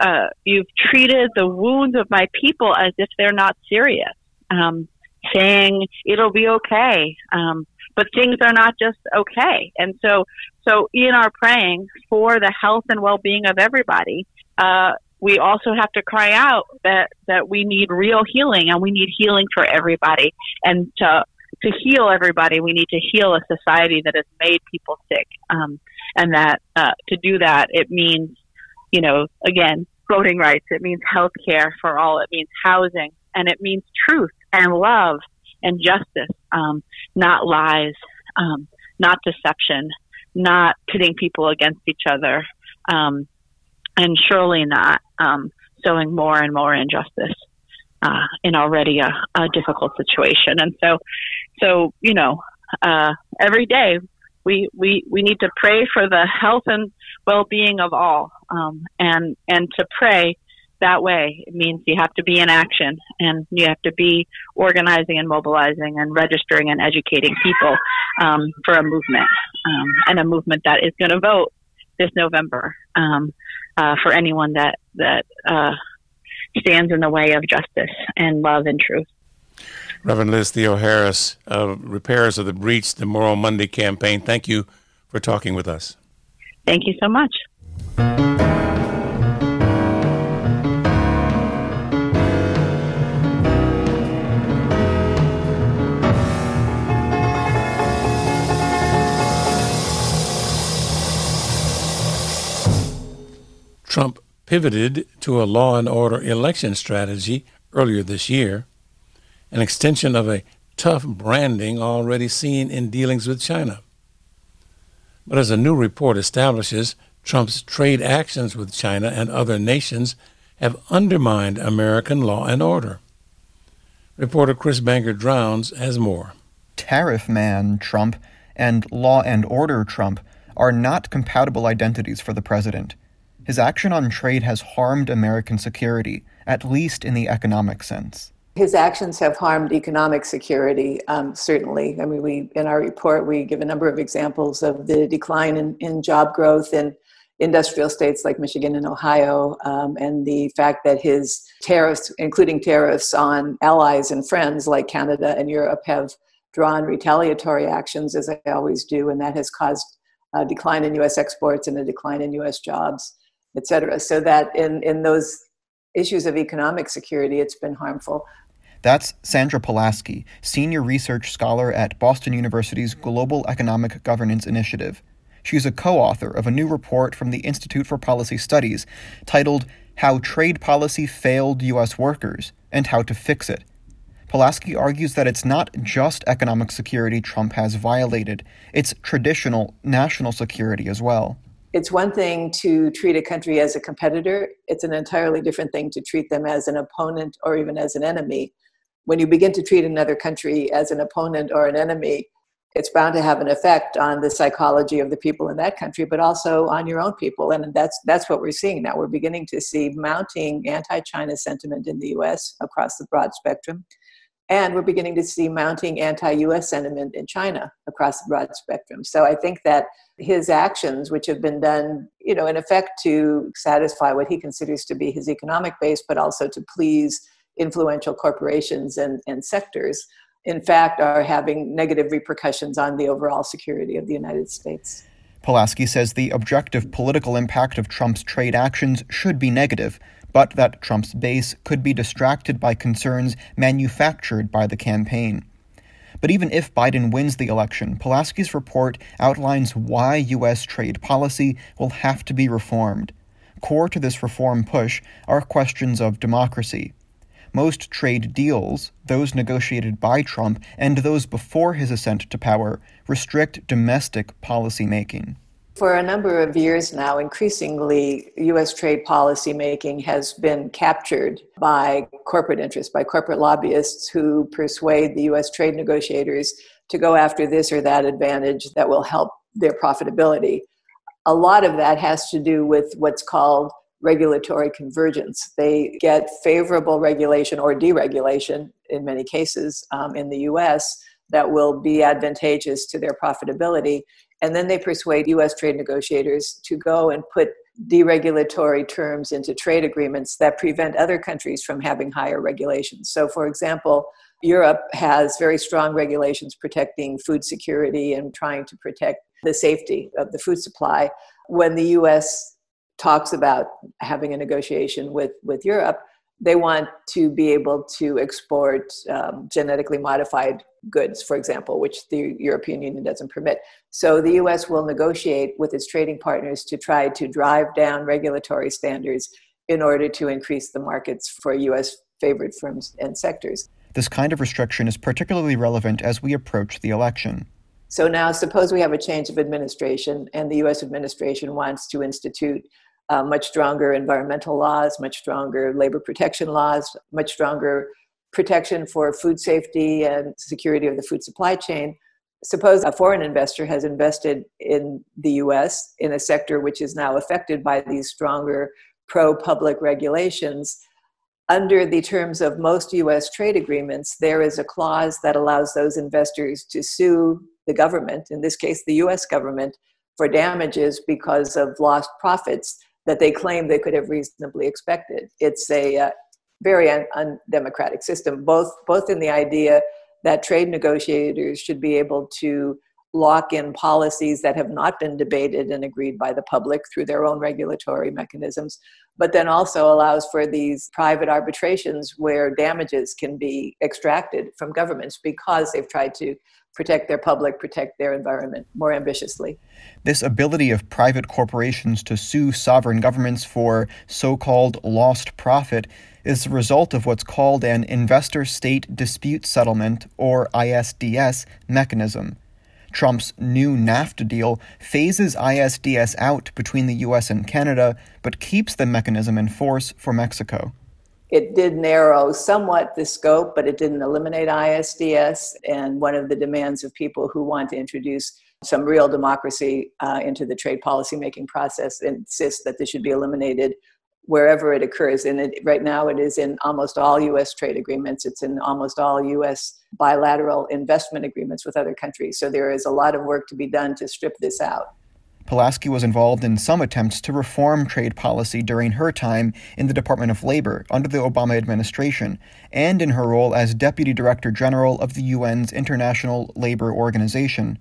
uh, "You've treated the wounds of my people as if they're not serious," um, saying it'll be okay. Um, but things are not just okay, and so so in our praying for the health and well-being of everybody, uh, we also have to cry out that that we need real healing, and we need healing for everybody, and to to heal everybody, we need to heal a society that has made people sick. Um, and that uh, to do that, it means, you know, again, voting rights. It means health care for all. It means housing, and it means truth and love and justice, um, not lies, um, not deception, not pitting people against each other, um, and surely not um, sowing more and more injustice uh, in already a, a, difficult situation. And so, so you know, uh, every day we, we, we need to pray for the health and well-being of all. Um, and, and to pray that way, it means you have to be in action and you have to be organizing and mobilizing and registering and educating people, um, for a movement, um, and a movement that is going to vote this November, um, uh, for anyone that, that, uh, stands in the way of justice and love and truth. Reverend Liz Theoharis, uh, Repairers of the Breach, the Moral Monday campaign, thank you for talking with us. Thank you so much. Trump pivoted to a law and order election strategy earlier this year an extension of a tough branding already seen in dealings with China. But as a new report establishes, Trump's trade actions with China and other nations have undermined American law and order. Reporter Chris Bangert-Drowns has more. Tariff man Trump and law and order Trump are not compatible identities for the president. His action on trade has harmed American security, at least in the economic sense his actions have harmed economic security, um, certainly. I mean, we in our report we give a number of examples of the decline in, in job growth in industrial states like Michigan and Ohio, um, and the fact that his tariffs, including tariffs on allies and friends like Canada and Europe, have drawn retaliatory actions, as they always do, and that has caused a decline in U.S. exports and a decline in U.S. jobs, et cetera. So that in, in those issues of economic security, it's been harmful. That's Sandra Polaski, Senior Research Scholar at Boston University's Global Economic Governance Initiative. She's a co author of a new report from the Institute for Policy Studies titled How Trade Policy Failed U.S. Workers and How to Fix It. Polaski argues that it's not just economic security Trump has violated, it's traditional national security as well. It's one thing to treat a country as a competitor, it's an entirely different thing to treat them as an opponent or even as an enemy when you begin to treat another country as an opponent or an enemy, it's bound to have an effect on the psychology of the people in that country, but also on your own people. And that's that's what we're seeing now. We're beginning to see mounting anti-China sentiment in the U.S. across the broad spectrum, and we're beginning to see mounting anti-U.S. sentiment in China across the broad spectrum. So I think that his actions, which have been done, you know, in effect to satisfy what he considers to be his economic base, but also to please influential corporations and, and sectors, in fact, are having negative repercussions on the overall security of the United States. Polaski says the objective political impact of Trump's trade actions should be negative, but that Trump's base could be distracted by concerns manufactured by the campaign. But even if Biden wins the election, Polaski's report outlines why U.S. trade policy will have to be reformed. Core to this reform push are questions of democracy, most trade deals, those negotiated by Trump and those before his ascent to power, restrict domestic policy making. For a number of years now, increasingly, U.S. trade policy making has been captured by corporate interests, by corporate lobbyists who persuade the U.S. trade negotiators to go after this or that advantage that will help their profitability. A lot of that has to do with what's called regulatory convergence. They get favorable regulation or deregulation in many cases um, in the US that will be advantageous to their profitability. And then they persuade US trade negotiators to go and put deregulatory terms into trade agreements that prevent other countries from having higher regulations. So, for example, Europe has very strong regulations protecting food security and trying to protect the safety of the food supply. When the US talks about having a negotiation with, with Europe, they want to be able to export um, genetically modified goods, for example, which the European Union doesn't permit. So the US will negotiate with its trading partners to try to drive down regulatory standards in order to increase the markets for US favored firms and sectors. This kind of restriction is particularly relevant as we approach the election. So now, suppose we have a change of administration, and the US administration wants to institute uh, much stronger environmental laws, much stronger labor protection laws, much stronger protection for food safety and security of the food supply chain. Suppose a foreign investor has invested in the US in a sector which is now affected by these stronger pro public regulations. Under the terms of most US trade agreements, there is a clause that allows those investors to sue the government, in this case, the US government, for damages because of lost profits that they claim they could have reasonably expected. It's a uh, very un- undemocratic system, both both in the idea that trade negotiators should be able to lock in policies that have not been debated and agreed by the public through their own regulatory mechanisms, but then also allows for these private arbitrations where damages can be extracted from governments because they've tried to protect their public, protect their environment more ambitiously. This ability of private corporations to sue sovereign governments for so called lost profit is the result of what's called an Investor State Dispute Settlement, or ISDS, mechanism. Trump's new NAFTA deal phases ISDS out between the US and Canada, but keeps the mechanism in force for Mexico it did narrow somewhat the scope, but it didn't eliminate ISDS. And one of the demands of people who want to introduce some real democracy uh, into the trade policymaking process insists that this should be eliminated wherever it occurs. And it, right now, it is in almost all U.S. trade agreements. It's in almost all U.S. bilateral investment agreements with other countries. So there is a lot of work to be done to strip this out. Polaski was involved in some attempts to reform trade policy during her time in the Department of Labor under the Obama administration, and in her role as Deputy Director General of the UN's International Labor Organization.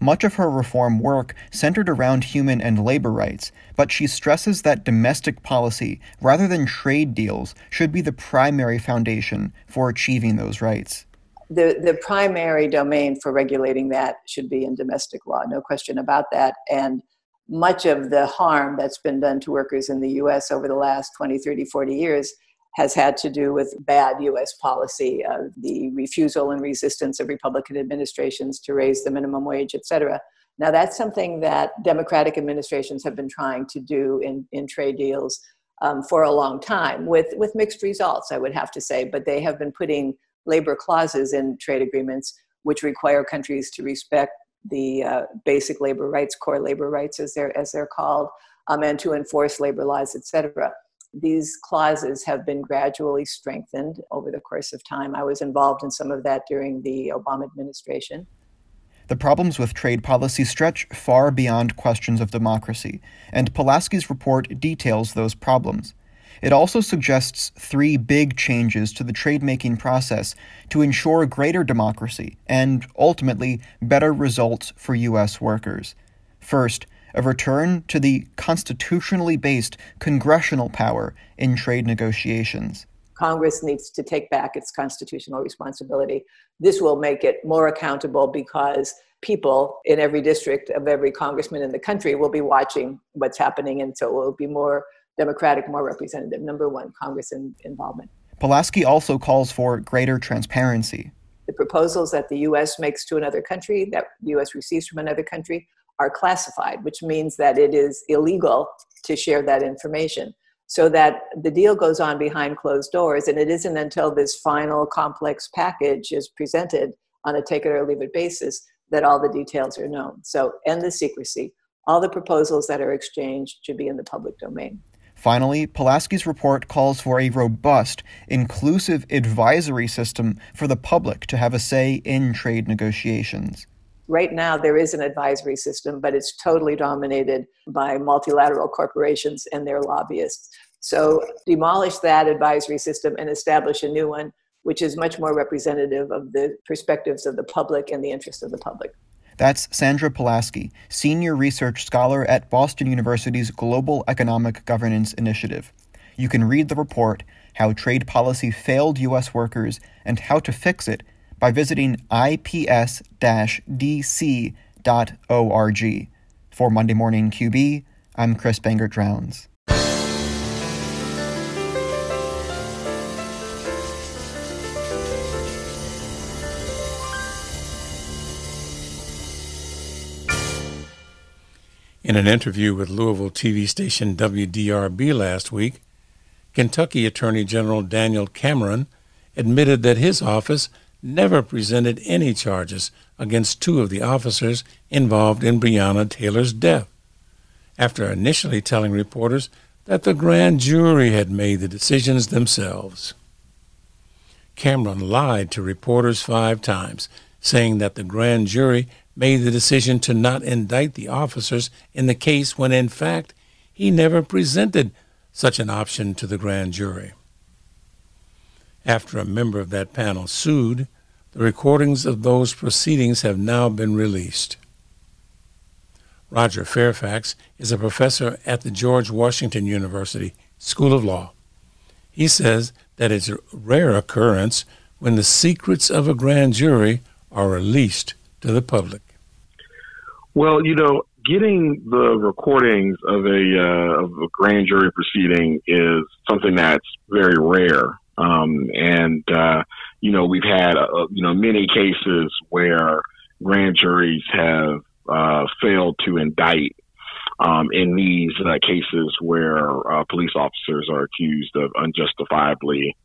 Much of her reform work centered around human and labor rights, but she stresses that domestic policy, rather than trade deals, should be the primary foundation for achieving those rights. The, the primary domain for regulating that should be in domestic law, no question about that. And much of the harm that's been done to workers in the US over the last 20, 30, 40 years has had to do with bad US policy, uh, the refusal and resistance of Republican administrations to raise the minimum wage, et cetera. Now, that's something that Democratic administrations have been trying to do in, in trade deals um, for a long time with, with mixed results, I would have to say. But they have been putting labor clauses in trade agreements which require countries to respect the uh, basic labor rights, core labor rights as they're, as they're called, um, and to enforce labor laws, et cetera these clauses have been gradually strengthened over the course of time. I was involved in some of that during the Obama administration. The problems with trade policy stretch far beyond questions of democracy, and Polaski's report details those problems. It also suggests three big changes to the trade making process to ensure greater democracy and, ultimately, better results for U.S. workers. First, a return to the constitutionally based congressional power in trade negotiations. Congress needs to take back its constitutional responsibility. This will make it more accountable because people in every district of every congressman in the country will be watching what's happening, and so it will be more democratic, more representative. Number one, Congress in, involvement. Polaski also calls for greater transparency. The proposals that the U.S. makes to another country, that the U.S. receives from another country, are classified, which means that it is illegal to share that information. So that the deal goes on behind closed doors, and it isn't until this final complex package is presented on a take it or leave it basis that all the details are known. So, end the secrecy. All the proposals that are exchanged should be in the public domain. Finally, Polaski's report calls for a robust, inclusive advisory system for the public to have a say in trade negotiations right now there is an advisory system, but it's totally dominated by multilateral corporations and their lobbyists. So demolish that advisory system and establish a new one, which is much more representative of the perspectives of the public and the interests of the public. That's Sandra Polaski, Senior Research Scholar at Boston University's Global Economic Governance Initiative. You can read the report, How Trade Policy Failed U.S. Workers and How to Fix It by visiting ips-dc.org. For Monday Morning QB, I'm Chris Bangert Drowns. In an interview with Louisville TV station WDRB last week, Kentucky Attorney General Daniel Cameron admitted that his office never presented any charges against two of the officers involved in Breonna Taylor's death, after initially telling reporters that the grand jury had made the decisions themselves. Cameron lied to reporters five times, saying that the grand jury made the decision to not indict the officers in the case when in fact he never presented such an option to the grand jury. After a member of that panel sued, the recordings of those proceedings have now been released. Roger Fairfax is a professor at the George Washington University School of Law. He says that it's a rare occurrence when the secrets of a grand jury are released to the public. Well, you know, getting the recordings of a, uh, of a grand jury proceeding is something that's very rare. Um, and, uh, you know, we've had, uh, you know, many cases where grand juries have uh, failed to indict um, in these uh, cases where uh, police officers are accused of unjustifiably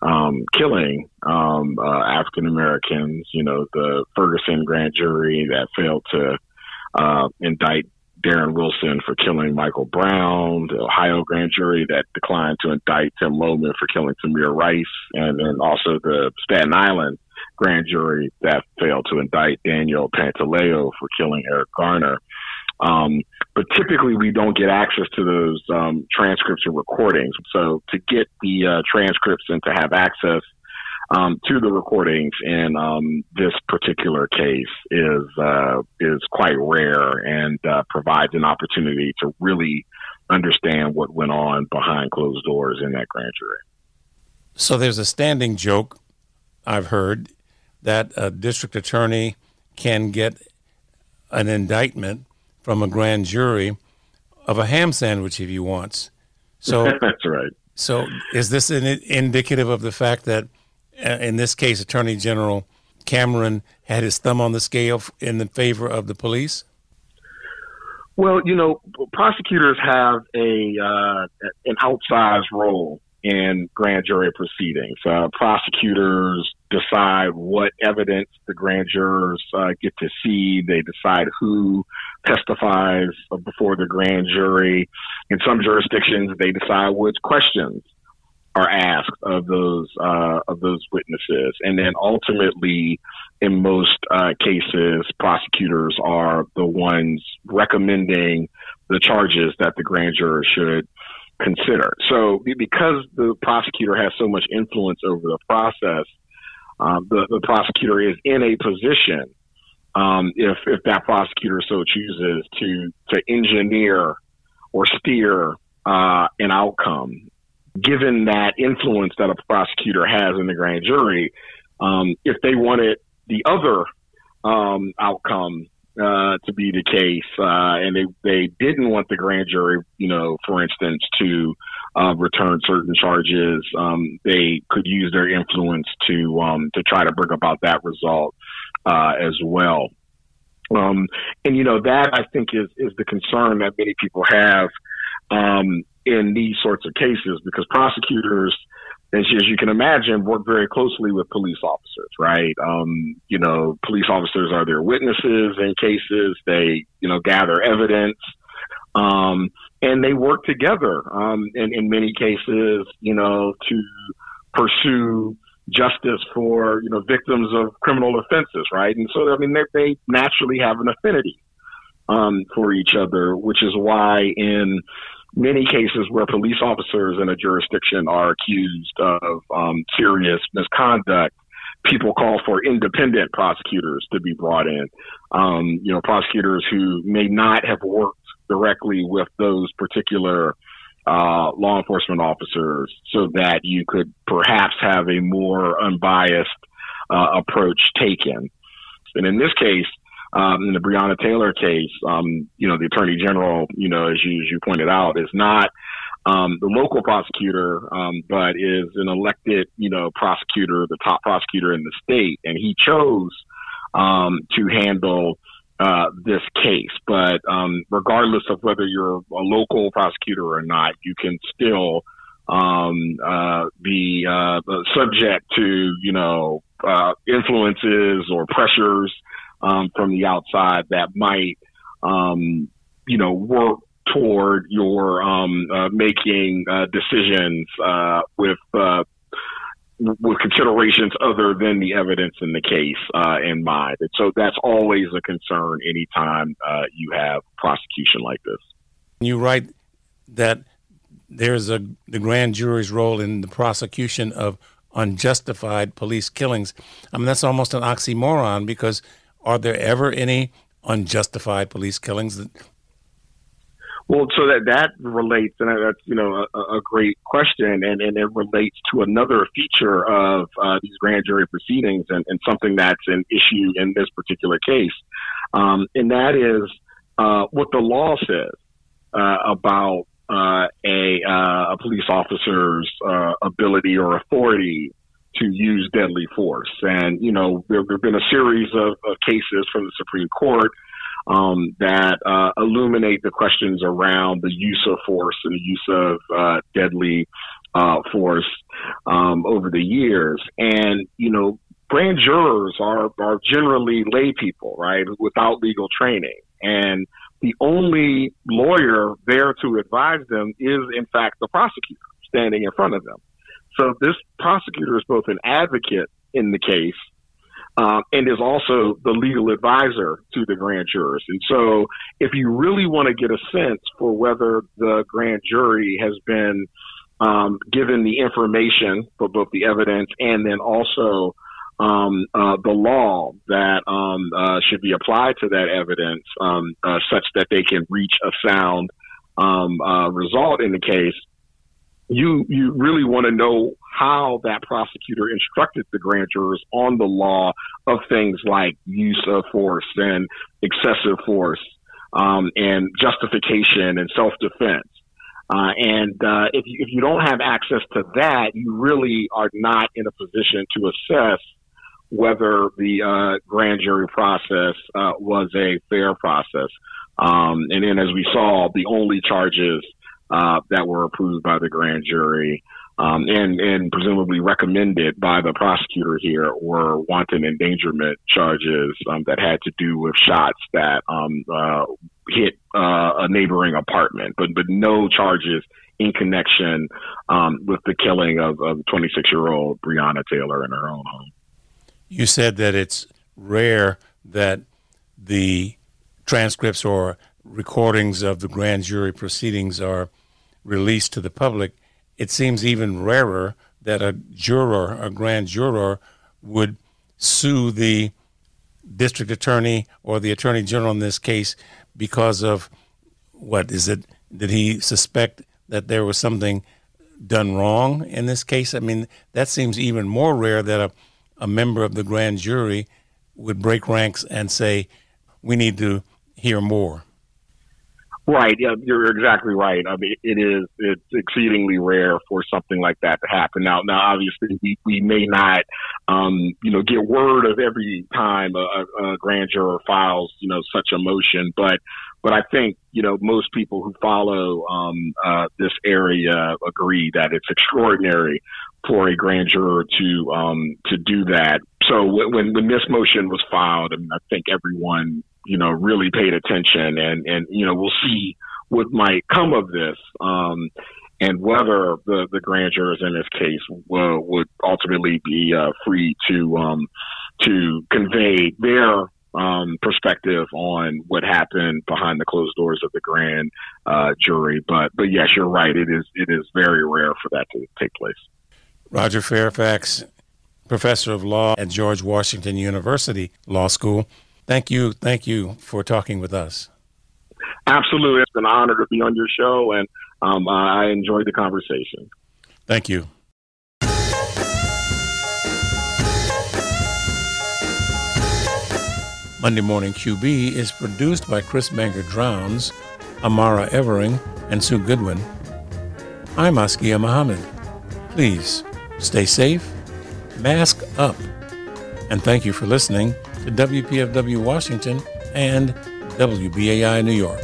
um, killing um, uh, African Americans. You know, the Ferguson grand jury that failed to uh, indict Darren Wilson for killing Michael Brown, the Ohio grand jury that declined to indict Tim Loehmann for killing Tamir Rice, and then also the Staten Island grand jury that failed to indict Daniel Pantaleo for killing Eric Garner. Um, but typically, we don't get access to those um, transcripts or recordings. So, to get the uh, transcripts and to have access um, to the recordings in um, this particular case is uh, is quite rare and uh, provides an opportunity to really understand what went on behind closed doors in that grand jury. So there's a standing joke I've heard that a district attorney can get an indictment from a grand jury of a ham sandwich if he wants. So that's right. So is this indicative of the fact that, in this case, Attorney General Cameron had his thumb on the scale in the favor of the police? Well, you know, prosecutors have a uh, an outsized role in grand jury proceedings. Uh, prosecutors decide what evidence the grand jurors uh, get to see. They decide who testifies before the grand jury. In some jurisdictions, they decide which questions are asked of those uh, of those witnesses, and then ultimately, in most uh, cases, prosecutors are the ones recommending the charges that the grand juror should consider. So, because the prosecutor has so much influence over the process, um, the, the prosecutor is in a position, um, if if that prosecutor so chooses, to to engineer or steer uh, an outcome. Given that influence that a prosecutor has in the grand jury, um, if they wanted the other um, outcome uh, to be the case, uh, and they they didn't want the grand jury, you know, for instance, to uh, return certain charges. Um, they could use their influence to um, to try to bring about that result uh, as well. Um, and you know that I think is is the concern that many people have um, in these sorts of cases because prosecutors as, as you can imagine, work very closely with police officers, right? Um, you know, police officers are their witnesses in cases. They, you know, gather evidence. Um, and they work together, um, in, in many cases, you know, to pursue justice for, you know, victims of criminal offenses, right? And so, I mean, they, they naturally have an affinity, um, for each other, which is why in, many cases where police officers in a jurisdiction are accused of um, serious misconduct, people call for independent prosecutors to be brought in. Um, you know, prosecutors who may not have worked directly with those particular uh, law enforcement officers so that you could perhaps have a more unbiased uh, approach taken. And in this case, um, in the Breonna Taylor case, um, you know, the attorney general, you know, as you, as you pointed out, is not um, the local prosecutor, um, but is an elected, you know, prosecutor, the top prosecutor in the state, and he chose um, to handle uh, this case. But um, regardless of whether you're a local prosecutor or not, you can still uh, be uh, subject to, you know, uh, influences or pressures um, from the outside that might, um, you know, work toward your um, uh, making uh, decisions uh, with uh, with considerations other than the evidence in the case uh, in mind. And so that's always a concern anytime uh, you have prosecution like this. You write that there's a the grand jury's role in the prosecution of unjustified police killings. I mean, that's almost an oxymoron because are there ever any unjustified police killings? Well, so that that relates, and that's you know a, a great question, and, and it relates to another feature of uh, these grand jury proceedings, and, and something that's an issue in this particular case, um, and that is uh, what the law says uh, about uh, a, uh, a police officer's uh, ability or authority to use deadly force. And, you know, there have been a series of, of cases from the Supreme Court um, that uh, illuminate the questions around the use of force and the use of uh, deadly uh, force um, over the years. And, you know, grand jurors are, are generally lay people, right, without legal training. And the only lawyer there to advise them is, in fact, the prosecutor standing in front of them. So this prosecutor is both an advocate in the case um, and is also the legal advisor to the grand jurors. And so, if you really want to get a sense for whether the grand jury has been um, given the information for both the evidence and then also um, uh, the law that um, uh, should be applied to that evidence um, uh, such that they can reach a sound um, uh, result in the case, you you really want to know how that prosecutor instructed the grand jurors on the law of things like use of force and excessive force um, and justification and self defense. Uh, and uh, if, you, if you don't have access to that, you really are not in a position to assess whether the uh, grand jury process uh, was a fair process. Um, and then, as we saw, the only charges uh, that were approved by the grand jury um, and and presumably recommended by the prosecutor here were wanton endangerment charges um, that had to do with shots that um, uh, hit uh, a neighboring apartment, but but no charges in connection um, with the killing of, of 26 year old Breonna Taylor in her own home. You said that it's rare that the transcripts or recordings of the grand jury proceedings are released to the public. It seems even rarer that a juror, a grand juror, would sue the district attorney or the attorney general in this case because of what is it? Did he suspect that there was something done wrong in this case? I mean, that seems even more rare that a, a member of the grand jury would break ranks and say, we need to hear more. Right. Yeah, you're exactly right. I mean, it is, it's exceedingly rare for something like that to happen. Now, now, obviously we, we may not, um, you know, get word of every time a, a grand juror files, you know, such a motion, but, but I think, you know, most people who follow, um, uh, this area agree that it's extraordinary for a grand juror to, um, to do that. So when, when this motion was filed, I, mean, I think everyone you know, really paid attention and, and, you know, we'll see what might come of this. Um, and whether the, the grand jurors in this case will, would ultimately be uh, free to um, to convey their um, perspective on what happened behind the closed doors of the grand uh, jury. But but yes, you're right. It is it is very rare for that to take place. Roger Fairfax, professor of law at George Washington University Law School. Thank you. Thank you for talking with us. Absolutely. It's an honor to be on your show, and um, I enjoyed the conversation. Thank you. Monday Morning QB is produced by Chris Bangert Drowns, Amara Evering, and Sue Goodwin. I'm Askia Muhammad. Please stay safe, mask up, and thank you for listening to WPFW Washington and WBAI New York.